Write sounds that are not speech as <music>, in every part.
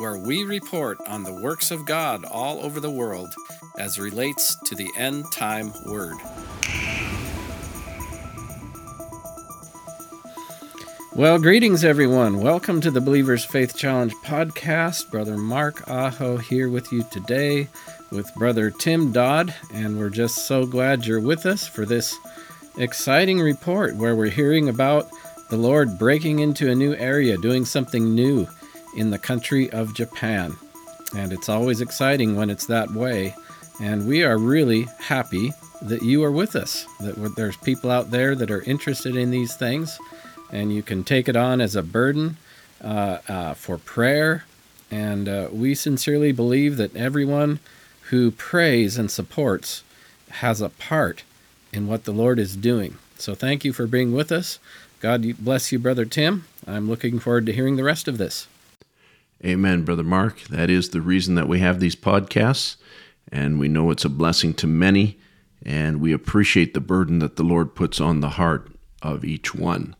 where we report on the works of God all over the world as relates to the end time word. Well, greetings, everyone. Welcome to the Believers Faith Challenge podcast. Brother Mark Aho here with you today with Brother Tim Dodd, and we're just so glad you're with us for this exciting report where we're hearing about the Lord breaking into a new area, doing something new in the country of Japan. And it's always exciting when it's that way. And we are really happy that you are with us, that there's people out there that are interested in these things, and you can take it on as a burden uh, uh, for prayer. And uh, we sincerely believe that everyone who prays and supports has a part in what the Lord is doing. So thank you for being with us. God bless you, Brother Tim. I'm looking forward to hearing the rest of this. Amen, Brother Mark. That is the reason that we have these podcasts, and we know it's a blessing to many, and we appreciate the burden that the Lord puts on the heart of each one.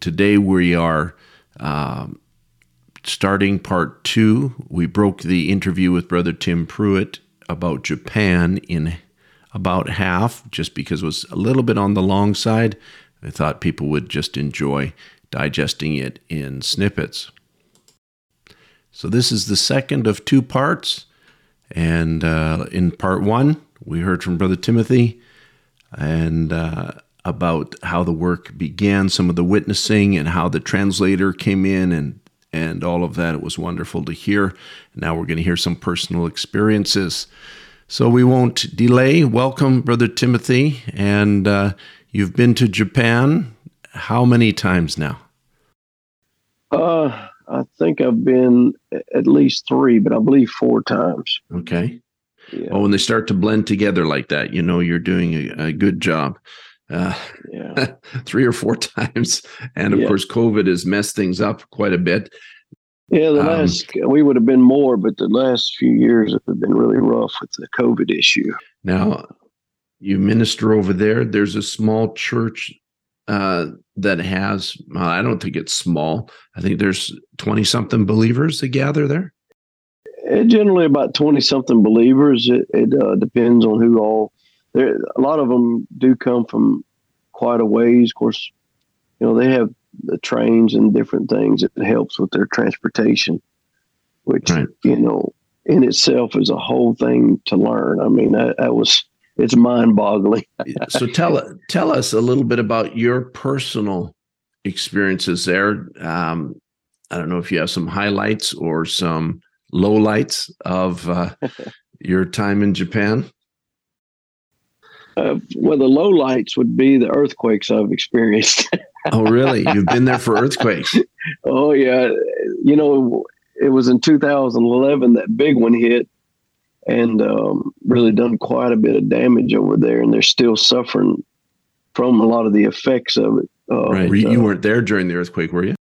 Today we are uh, starting part two. We broke the interview with Brother Tim Pruitt about Japan in about half, just because it was a little bit on the long side. I thought people would just enjoy digesting it in snippets. So, this is the second of two parts. And uh, in part one, we heard from Brother Timothy and uh, about how the work began, some of the witnessing, and how the translator came in and and all of that. It was wonderful to hear. Now we're going to hear some personal experiences. So we won't delay. Welcome, Brother Timothy. And uh, you've been to Japan how many times now? Uh, I think I've been at least three, but I believe four times. Okay. Yeah. Oh, when they start to blend together like that, you know you're doing a, a good job. Uh, yeah. <laughs> three or four times, and of yeah. course, COVID has messed things up quite a bit. Yeah, the um, last we would have been more, but the last few years have been really rough with the COVID issue. Now, you minister over there. There's a small church uh, that has, well, I don't think it's small. I think there's 20 something believers that gather there. It, generally, about 20 something believers. It, it uh, depends on who all. There, a lot of them do come from quite a ways. Of course, you know they have the trains and different things. It helps with their transportation, which right. you know in itself is a whole thing to learn. I mean, that, that was it's mind boggling. <laughs> so tell tell us a little bit about your personal experiences there. Um, I don't know if you have some highlights or some lowlights of uh, <laughs> your time in Japan. Uh, well, the lowlights would be the earthquakes I've experienced. <laughs> oh, really? You've been there for earthquakes? oh, yeah. You know, it was in 2011 that big one hit, and um, really done quite a bit of damage over there, and they're still suffering from a lot of the effects of it. Uh, right, you uh, weren't there during the earthquake, were you?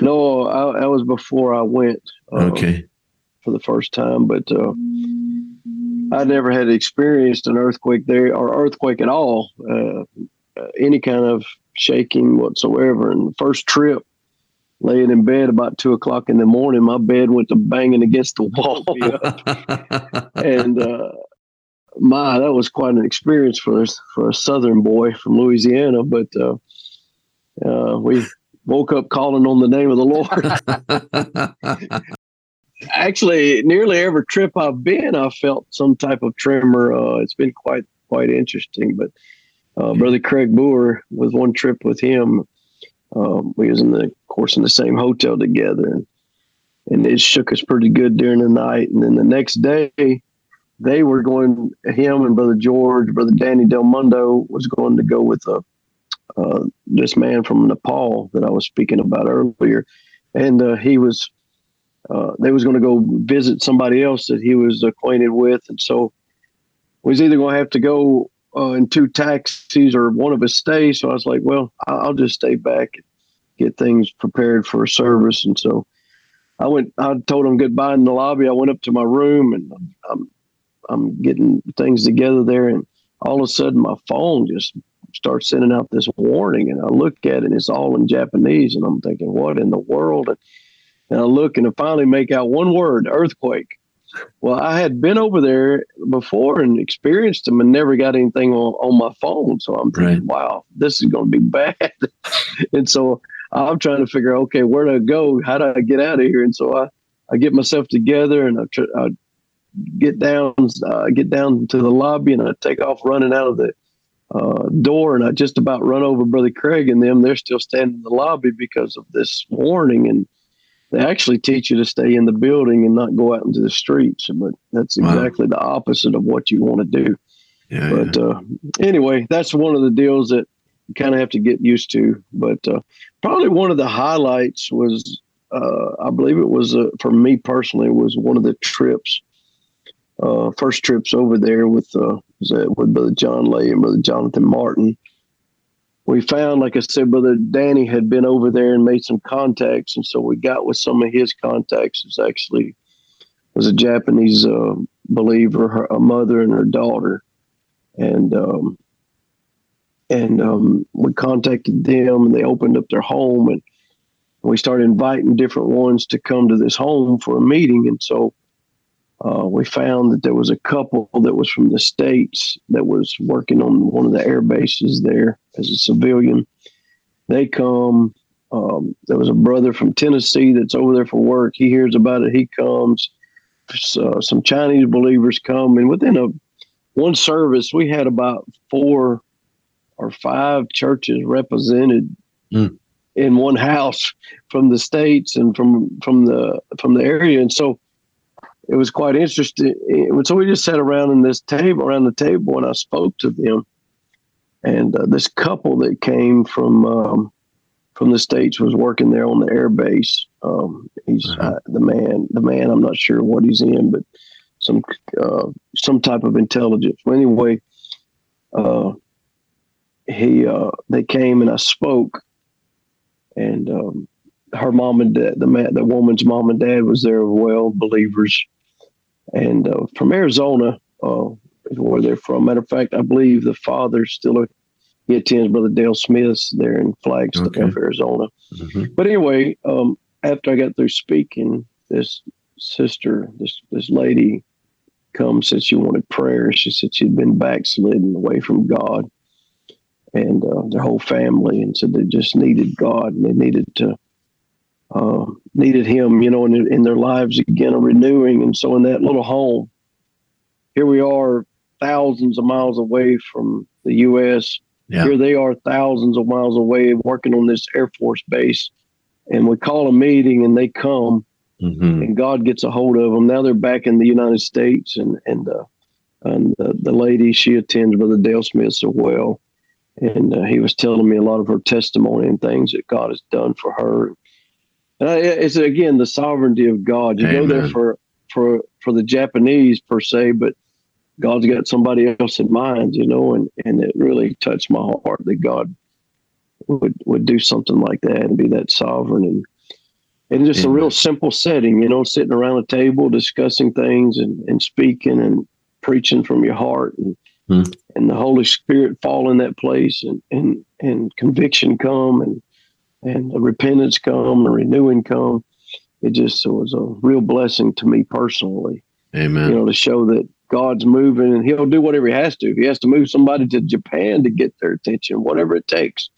No, I, I was before I went. Uh, okay. For the first time, but uh, I never had experienced an earthquake there or earthquake at all, uh, any kind of shaking whatsoever. And the first trip, laying in bed about two o'clock in the morning, my bed went to banging against the wall. <laughs> and uh, my, that was quite an experience for us, for a Southern boy from Louisiana. But uh, uh, we woke up calling on the name of the Lord. <laughs> Actually, nearly every trip I've been, I felt some type of tremor. Uh, it's been quite quite interesting. But uh, Brother Craig Boer was one trip with him um, we was in the course in the same hotel together, and, and it shook us pretty good during the night. And then the next day, they were going. Him and Brother George, Brother Danny Del Mundo was going to go with a uh, uh, this man from Nepal that I was speaking about earlier, and uh, he was uh, they was going to go visit somebody else that he was acquainted with, and so we was either going to have to go uh, two taxis or one of us stay. So I was like, well, I'll just stay back and get things prepared for a service. And so I went. I told him goodbye in the lobby. I went up to my room and I'm I'm getting things together there, and all of a sudden my phone just starts sending out this warning, and I look at it, and it's all in Japanese, and I'm thinking, what in the world? And, and I look and I finally make out one word, earthquake. Well, I had been over there before and experienced them and never got anything on, on my phone. So I'm thinking, right. wow, this is going to be bad. <laughs> and so I'm trying to figure out, okay, where do I go? How do I get out of here? And so I, I get myself together and I, tr- I get down, uh, get down to the lobby and I take off running out of the uh, door and I just about run over Brother Craig and them. They're still standing in the lobby because of this warning. And they actually teach you to stay in the building and not go out into the streets. But that's exactly wow. the opposite of what you want to do. Yeah, but yeah. Uh, anyway, that's one of the deals that you kind of have to get used to. But uh, probably one of the highlights was, uh, I believe it was uh, for me personally, was one of the trips, uh, first trips over there with uh, with Brother John Lay and Brother Jonathan Martin we found, like I said, Brother Danny had been over there and made some contacts, and so we got with some of his contacts. It's actually was a Japanese uh, believer, her, a mother and her daughter, and um, and um, we contacted them, and they opened up their home, and we started inviting different ones to come to this home for a meeting, and so uh, we found that there was a couple that was from the states that was working on one of the air bases there as a civilian. They come. Um, there was a brother from Tennessee that's over there for work. He hears about it. He comes. Uh, some Chinese believers come, and within a one service, we had about four or five churches represented mm. in one house from the states and from from the from the area, and so it was quite interesting. So we just sat around in this table, around the table, and I spoke to them. And uh, this couple that came from um, from the states was working there on the air base. Um, he's uh-huh. uh, the man. The man. I'm not sure what he's in, but some uh, some type of intelligence. Well, anyway, uh, he uh, they came and I spoke, and um, her mom and dad, the man, the woman's mom and dad was there as well, believers and uh, from Arizona, uh, where they're from. Matter of fact, I believe the father's still a, he attends Brother Dale Smith's there in Flagstaff, okay. Arizona. Mm-hmm. But anyway, um, after I got through speaking, this sister, this this lady, come said she wanted prayer. She said she'd been backslidden away from God and uh, their whole family, and said they just needed God and they needed to uh, needed him, you know, in, in their lives again, a renewing. And so in that little home, here we are thousands of miles away from the U.S. Yeah. Here they are thousands of miles away working on this Air Force base. And we call a meeting and they come mm-hmm. and God gets a hold of them. Now they're back in the United States and, and, uh, and the, the lady, she attends Brother Dale Smith as well. And uh, he was telling me a lot of her testimony and things that God has done for her and it's again the sovereignty of God. You Amen. go there for for for the Japanese per se, but God's got somebody else in mind, you know, and and it really touched my heart that God would would do something like that and be that sovereign and and just Amen. a real simple setting, you know, sitting around a table discussing things and, and speaking and preaching from your heart and hmm. and the Holy Spirit fall in that place and and and conviction come and and the repentance come, the renewing come. It just was a real blessing to me personally. Amen. You know, to show that God's moving and He'll do whatever He has to. If He has to move somebody to Japan to get their attention, whatever it takes.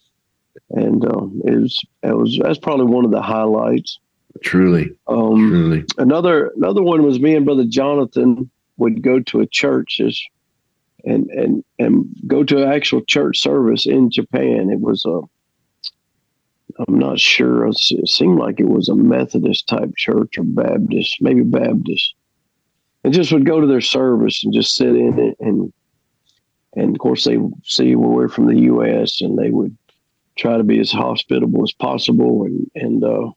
And um, it was, it was that's probably one of the highlights. Truly, um, truly. Another another one was me and Brother Jonathan would go to a church and and and go to an actual church service in Japan. It was a I'm not sure. It seemed like it was a Methodist type church or Baptist, maybe Baptist. And just would go to their service and just sit in it. And, and of course, they see we're from the U.S. and they would try to be as hospitable as possible. And, and, uh,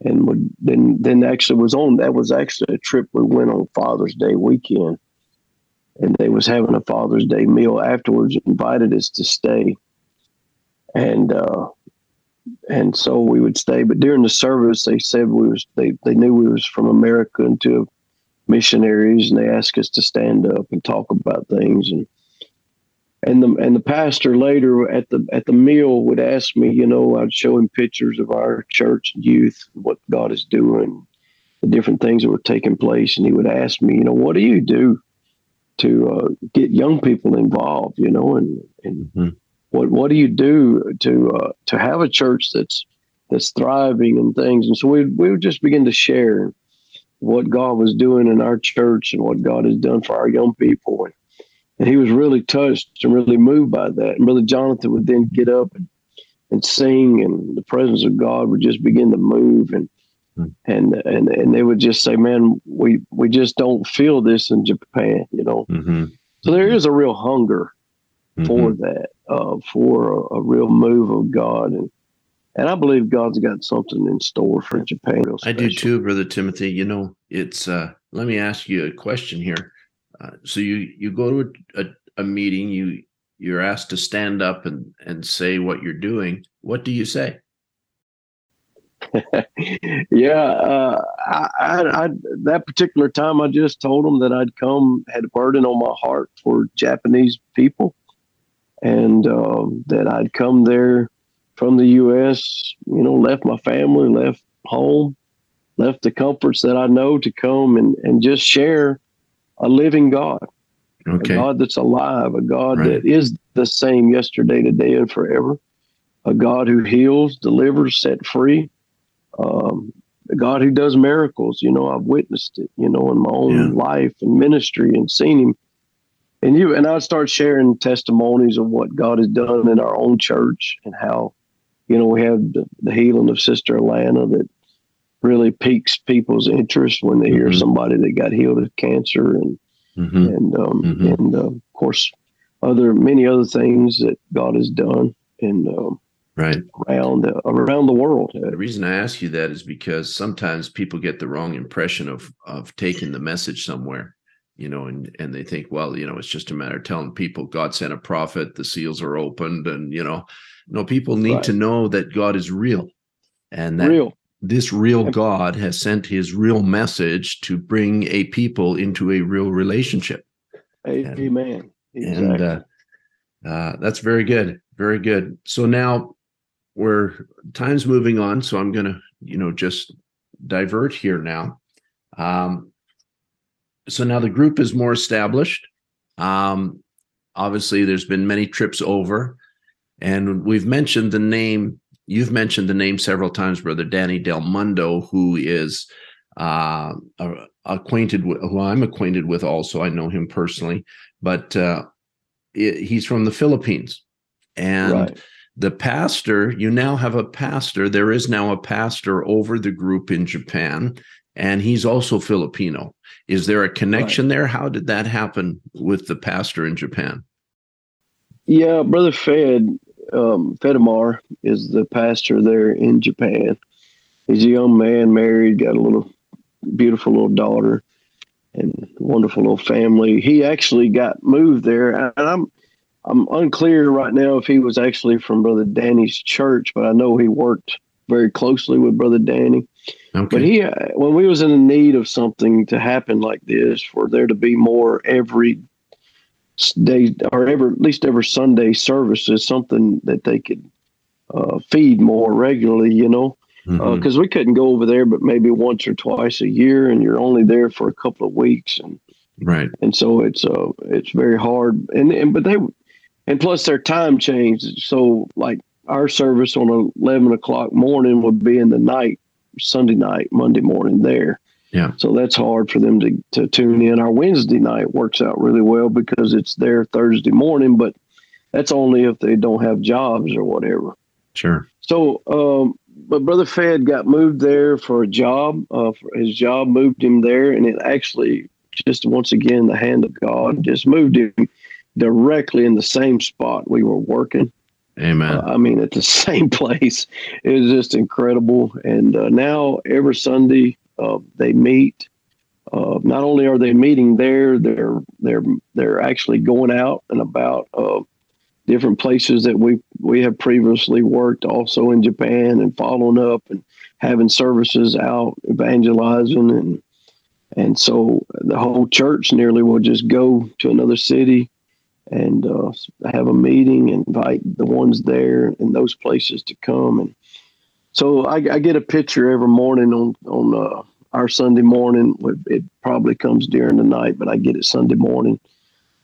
and would, then then actually was on that was actually a trip we went on Father's Day weekend, and they was having a Father's Day meal afterwards. Invited us to stay, and uh, and so we would stay. But during the service, they said we was they they knew we was from America and to missionaries, and they asked us to stand up and talk about things and and the and the pastor later at the at the meal would ask me, you know, I'd show him pictures of our church youth, what God is doing, the different things that were taking place, and he would ask me, you know, what do you do to uh, get young people involved, you know, and and mm-hmm. What what do you do to uh, to have a church that's that's thriving and things, and so we we would just begin to share what God was doing in our church and what God has done for our young people. And, and he was really touched and really moved by that. And Brother Jonathan would then get up and, and sing, and the presence of God would just begin to move. And hmm. and and and they would just say, "Man, we we just don't feel this in Japan," you know. Mm-hmm. So there is a real hunger mm-hmm. for that, uh, for a, a, real move of God, and and I believe God's got something in store for Japan. I do too, brother Timothy. You know, it's. uh Let me ask you a question here. Uh, so you you go to a, a, a, meeting, you you're asked to stand up and and say what you're doing. What do you say? <laughs> yeah, uh, I, I, I, that particular time, I just told them that I'd come, had a burden on my heart for Japanese people, and um, that I'd come there from the U.S. You know, left my family, left home, left the comforts that I know to come and and just share a living God, okay. a God that's alive, a God right. that is the same yesterday, today, and forever, a God who heals, delivers, set free, um, a God who does miracles. You know, I've witnessed it, you know, in my own yeah. life and ministry and seen Him. And you and I start sharing testimonies of what God has done in our own church and how, you know, we have the, the healing of Sister Alana that really piques people's interest when they hear mm-hmm. somebody that got healed of cancer and mm-hmm. and um, mm-hmm. and uh, of course other many other things that God has done and um, right around uh, around the world. The reason I ask you that is because sometimes people get the wrong impression of of taking the message somewhere you know, and and they think, well, you know, it's just a matter of telling people God sent a prophet, the seals are opened, and you know, no, people need right. to know that God is real, and that real this real God has sent his real message to bring a people into a real relationship. Amen. And, exactly. and uh, uh, that's very good. Very good. So now we're time's moving on. So I'm going to, you know, just divert here now. Um, so now the group is more established. Um, obviously, there's been many trips over, and we've mentioned the name You've mentioned the name several times, Brother Danny Del Mundo, who is uh, acquainted with, who I'm acquainted with also. I know him personally, but uh, it, he's from the Philippines. And right. the pastor, you now have a pastor. There is now a pastor over the group in Japan, and he's also Filipino. Is there a connection right. there? How did that happen with the pastor in Japan? Yeah, Brother Fed um, Fedamar is the pastor there in Japan. He's a young man, married, got a little beautiful little daughter, and wonderful little family. He actually got moved there, and I'm I'm unclear right now if he was actually from Brother Danny's church, but I know he worked very closely with Brother Danny. Okay. But he, when we was in the need of something to happen like this, for there to be more every day or ever at least every Sunday service is something that they could uh, feed more regularly, you know, because mm-hmm. uh, we couldn't go over there but maybe once or twice a year, and you're only there for a couple of weeks, and right, and so it's uh it's very hard, and and but they and plus their time changed, so like our service on eleven o'clock morning would be in the night Sunday night, Monday morning there. Yeah. So that's hard for them to, to tune in. Our Wednesday night works out really well because it's there Thursday morning, but that's only if they don't have jobs or whatever. Sure. So, um, but Brother Fed got moved there for a job. Uh, for his job moved him there, and it actually just once again the hand of God just moved him directly in the same spot we were working. Amen. I mean, at the <laughs> same place. It was just incredible. And uh, now every Sunday uh, they meet. Uh, not only are they meeting there, they're they're they're actually going out and about uh, different places that we we have previously worked, also in Japan, and following up and having services out, evangelizing, and and so the whole church nearly will just go to another city and uh, have a meeting, invite the ones there in those places to come, and so I, I get a picture every morning on on uh, our Sunday morning. It probably comes during the night, but I get it Sunday morning,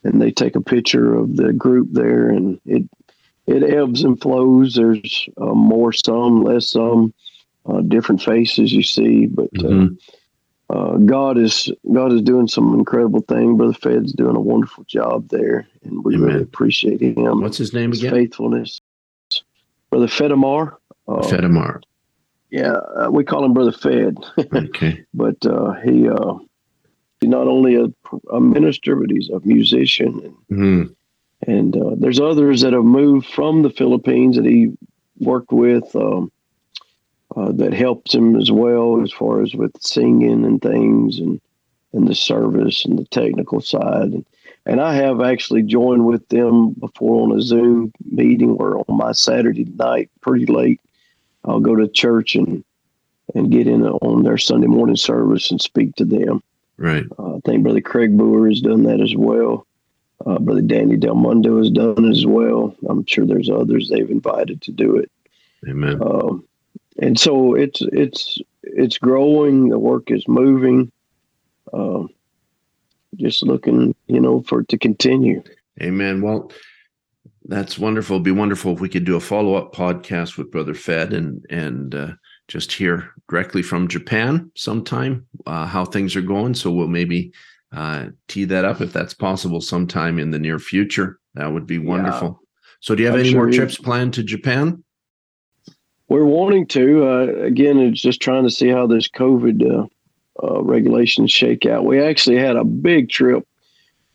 and they take a picture of the group there, and it it ebbs and flows. There's uh, more some, less some, uh, different faces you see, but. Uh, mm-hmm. Uh, God is God is doing some incredible thing. Brother Fed's doing a wonderful job there, and we Amen. really appreciate him. What's his name his again? Faithfulness, Brother Fedamar. Uh, Fedamar. Yeah, uh, we call him Brother Fed. <laughs> okay. But uh, he uh, he's not only a, a, minister, but he's a musician. And, mm. and uh, there's others that have moved from the Philippines that he worked with um, uh, that helps him as well as far as with singing and things and and the service and the technical side. And, and I have actually joined with them before on a Zoom meeting where on my Saturday night, pretty late, I'll go to church and and get in on their Sunday morning service and speak to them. Right. Uh, I think Brother Craig Boer has done that as well. Uh, Brother Danny Del Mundo has done it as well. I'm sure there's others they've invited to do it. Amen. Um, and so it's it's it's growing. The work is moving. Uh, just looking, you know, for it to continue. Amen. Well, that's wonderful. It'd be wonderful if we could do a follow up podcast with Brother Fed and and uh, just hear directly from Japan sometime uh, how things are going. So we'll maybe uh, tee that up if that's possible sometime in the near future. That would be wonderful. Yeah. So, do you have I'm any sure more trips planned to Japan? We're wanting to. Uh, again, it's just trying to see how this COVID uh, uh, regulations shake out. We actually had a big trip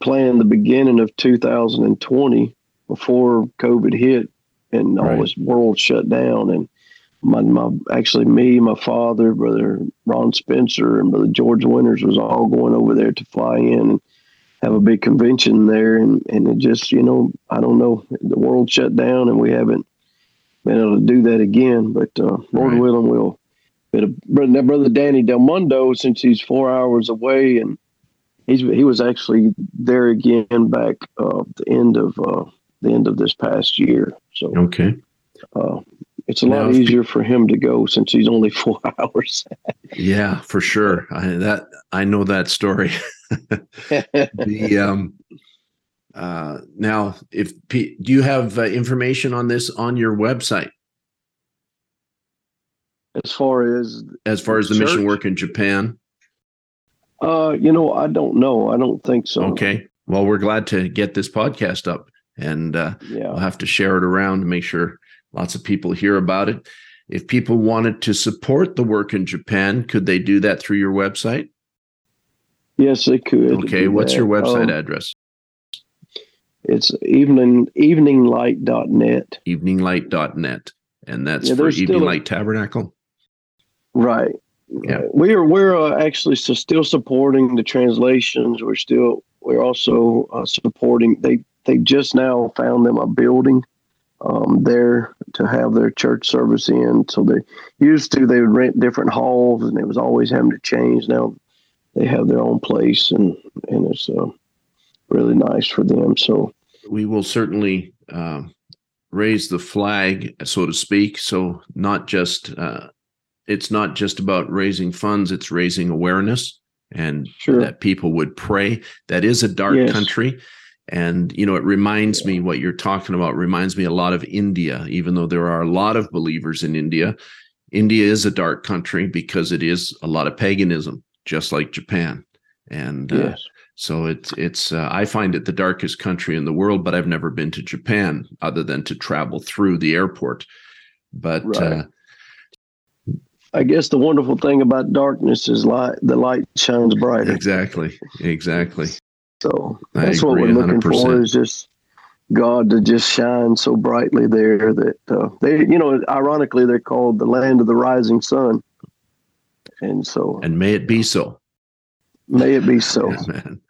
planned the beginning of 2020 before COVID hit and all this world shut down. And my, my actually me, my father, brother Ron Spencer, and brother George Winters was all going over there to fly in and have a big convention there. And and it just you know I don't know the world shut down and we haven't been able to do that again. But uh, Lord right. willing, we'll. But that brother Danny Del Mundo, since he's four hours away, and he's he was actually there again back uh, the end of uh, the end of this past year. So okay, uh, it's a lot easier for him to go since he's only <laughs> four hours. yeah, for sure. I, that I know that story. <laughs> the um, uh, now, if do you have uh, information on this on your website? As far as as far as the church? mission work in Japan, uh, you know, I don't know. I don't think so. Okay. Well, we're glad to get this podcast up, and uh, yeah. we'll have to share it around to make sure lots of people hear about it. If people wanted to support the work in Japan, could they do that through your website? Yes, they could. Okay. What's that. your website um, address? It's evening eveninglight.net. Eveninglight.net. And that's yeah, for Evening Light a, Tabernacle. Right. Yeah. We are we're uh, actually so still supporting the translations. We're still we're also uh, supporting they they just now found them a building um, there to have their church service in. So they used to they would rent different halls and it was always having to change. Now they have their own place and and it's uh, really nice for them. So we will certainly uh, raise the flag, so to speak. So not just uh, it's not just about raising funds; it's raising awareness and sure. that people would pray. That is a dark yes. country. And, you know, it reminds me what you're talking about, reminds me a lot of India, even though there are a lot of believers in India. India is a dark country because it is a lot of paganism, just like Japan. And uh, yes. uh, so it's it's uh, I find it the darkest country in the world, but I've never been to Japan other than to travel through the airport. But right. uh, I guess the wonderful thing about darkness is light. The light shines brighter. Exactly. Exactly. So that's what we're looking 100%. for is just God to just shine so brightly there that uh, they, you know, ironically, they're called the land of the rising sun. And so, and may it be so. May it be so. Amen.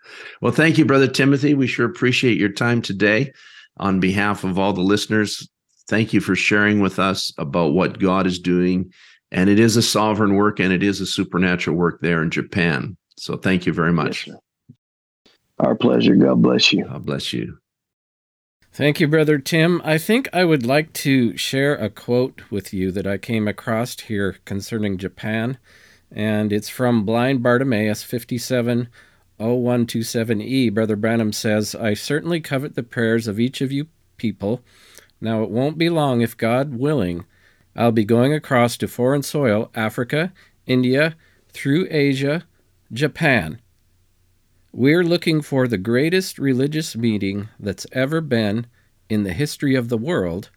Well, thank you, Brother Timothy. We sure appreciate your time today. On behalf of all the listeners, thank you for sharing with us about what God is doing. And it is a sovereign work and it is a supernatural work there in Japan. So thank you very much. Yes, Our pleasure. God bless you. God bless you. Thank you, Brother Tim. I think I would like to share a quote with you that I came across here concerning Japan, and it's from Blind Bartimaeus 57. 0127E, Brother Branham says, I certainly covet the prayers of each of you people. Now, it won't be long, if God willing, I'll be going across to foreign soil, Africa, India, through Asia, Japan. We're looking for the greatest religious meeting that's ever been in the history of the world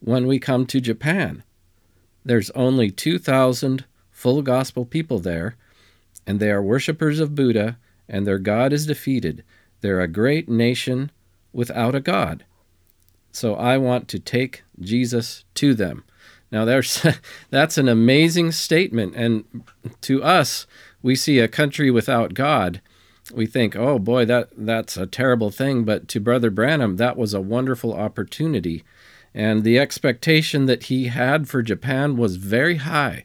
when we come to Japan. There's only 2,000 full gospel people there, and they are worshippers of Buddha, and their God is defeated. They're a great nation without a God. So I want to take Jesus to them. Now, there's, <laughs> that's an amazing statement. And to us, we see a country without God we think, oh boy, that that's a terrible thing. But to Brother Branham, that was a wonderful opportunity. And the expectation that he had for Japan was very high.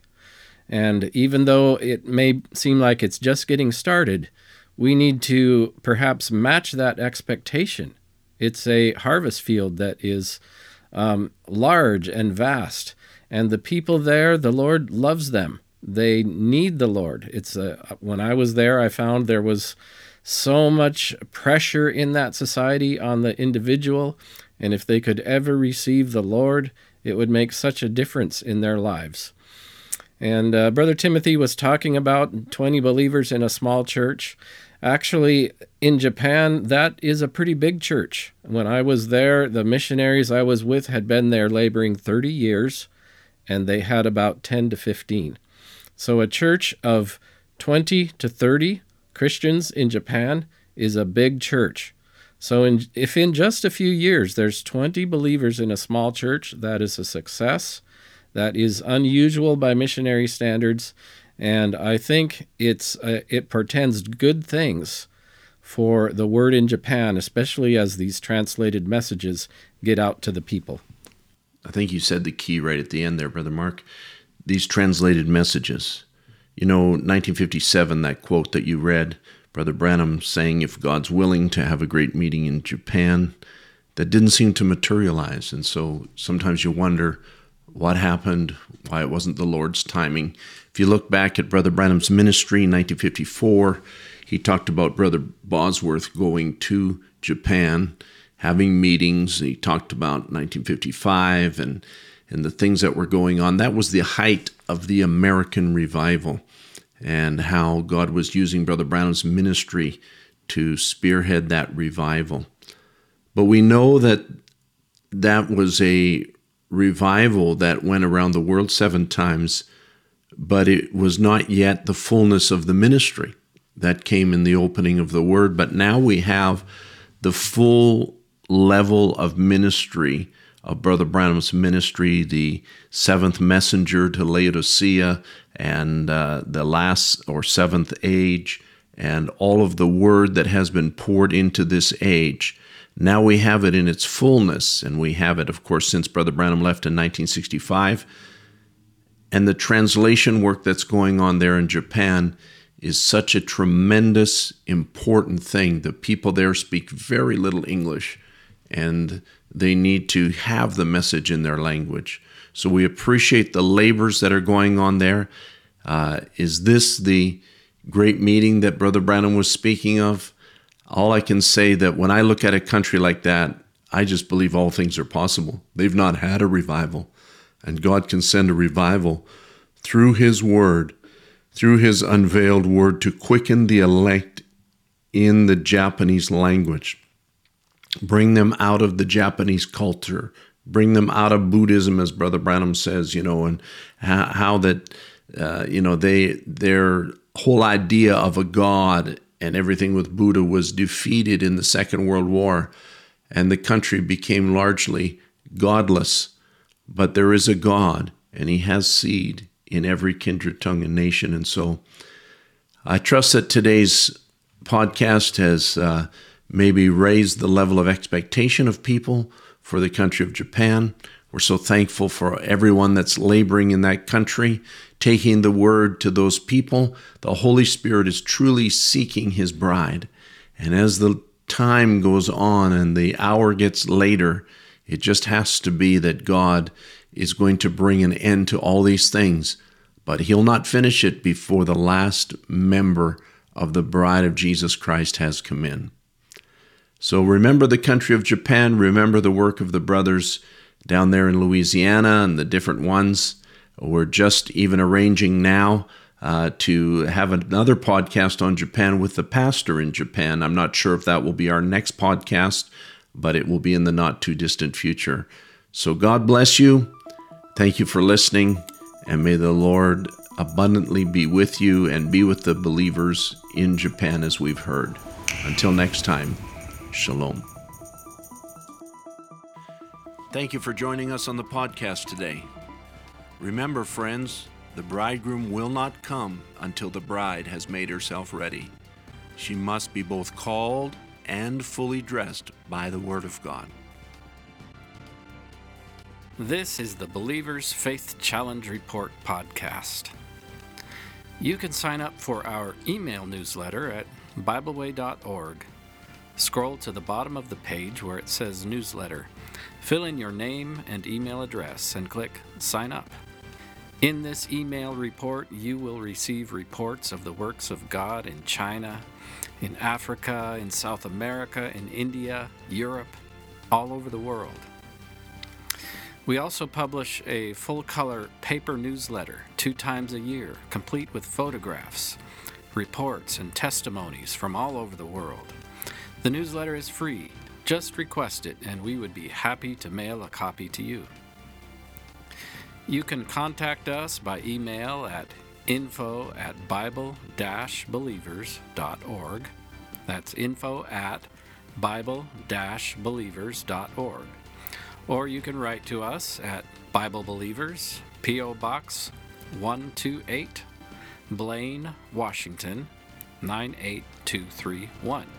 And even though it may seem like it's just getting started, we need to perhaps match that expectation. It's a harvest field that is um, large and vast. And the people there, the Lord loves them they need the Lord. It's a, when I was there, I found there was so much pressure in that society on the individual, and if they could ever receive the Lord, it would make such a difference in their lives. And uh, Brother Timothy was talking about 20 believers in a small church. Actually, in Japan, that is a pretty big church. When I was there, the missionaries I was with had been there laboring 30 years, and they had about 10 to 15. So a church of 20 to 30 Christians in Japan is a big church. So in, if in just a few years there's 20 believers in a small church, that is a success. That is unusual by missionary standards, and I think it's uh, it portends good things for the word in Japan, especially as these translated messages get out to the people. I think you said the key right at the end there, Brother Mark these translated messages. You know, 1957, that quote that you read, Brother Branham saying, if God's willing to have a great meeting in Japan, that didn't seem to materialize. And so sometimes you wonder what happened, why it wasn't the Lord's timing. If you look back at Brother Branham's ministry in 1954, he talked about Brother Bosworth going to Japan, having meetings. He talked about 1955 and and the things that were going on. That was the height of the American revival and how God was using Brother Branham's ministry to spearhead that revival. But we know that that was a revival that went around the world seven times, but it was not yet the fullness of the ministry that came in the opening of the word. But now we have the full level of ministry of Brother Branham's ministry, the seventh messenger to Laodicea, and uh, the last or seventh age, and all of the word that has been poured into this age. Now we have it in its fullness, and we have it, of course, since Brother Branham left in 1965. And the translation work that's going on there in Japan is such a tremendous, important thing. The people there speak very little English, and they need to have the message in their language. So we appreciate the labors that are going on there. Uh, is this the great meeting that Brother Branham was speaking of? All I can say that when I look at a country like that, I just believe all things are possible. They've not had a revival, and God can send a revival through His Word, through His unveiled Word to quicken the elect in the Japanese language bring them out of the Japanese culture, bring them out of Buddhism, as Brother Branham says, you know, and how, how that, uh, you know, they their whole idea of a God and everything with Buddha was defeated in the Second World War. and the country became largely godless. But there is a God, and He has seed in every kindred tongue and nation. And so I trust that today's podcast has uh, maybe raised the level of expectation of people for the country of Japan. We're so thankful for everyone that's laboring in that country, taking the word to those people. The Holy Spirit is truly seeking His bride. And as the time goes on and the hour gets later, it just has to be that God is going to bring an end to all these things, but He'll not finish it before the last member of the bride of Jesus Christ has come in. So remember the country of Japan, remember the work of the brothers down there in Louisiana and the different ones. We're just even arranging now uh, to have another podcast on Japan with the pastor in Japan. I'm not sure if that will be our next podcast, but it will be in the not too distant future. So God bless you. Thank you for listening, and may the Lord abundantly be with you and be with the believers in Japan as we've heard. Until next time, shalom. Thank you for joining us on the podcast today. Remember, friends, the bridegroom will not come until the bride has made herself ready. She must be both called and fully dressed by the Word of God. This is the Believer's Faith Challenge Report podcast. You can sign up for our email newsletter at BibleWay.org. Scroll to the bottom of the page where it says Newsletter. Fill in your name and email address and click Sign Up. In this email report, you will receive reports of the works of God in China, in Africa, in South America, in India, Europe, all over the world. We also publish a full color paper newsletter two times a year, complete with photographs, reports, and testimonies from all over the world. The newsletter is free. Just request it, and we would be happy to mail a copy to you. You can contact us by email at info at bible believers.org. That's info at bible believers.org. Or you can write to us at Bible Believers, P.O. Box 128, Blaine, Washington 98231.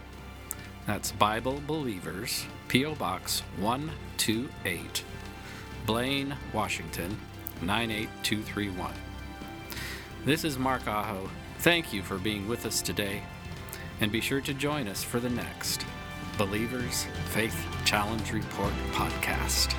That's Bible Believers, P.O. Box 128, Blaine, Washington 98231. This is Mark Aho. Thank you for being with us today, and be sure to join us for the next Believers Faith Challenge Report podcast.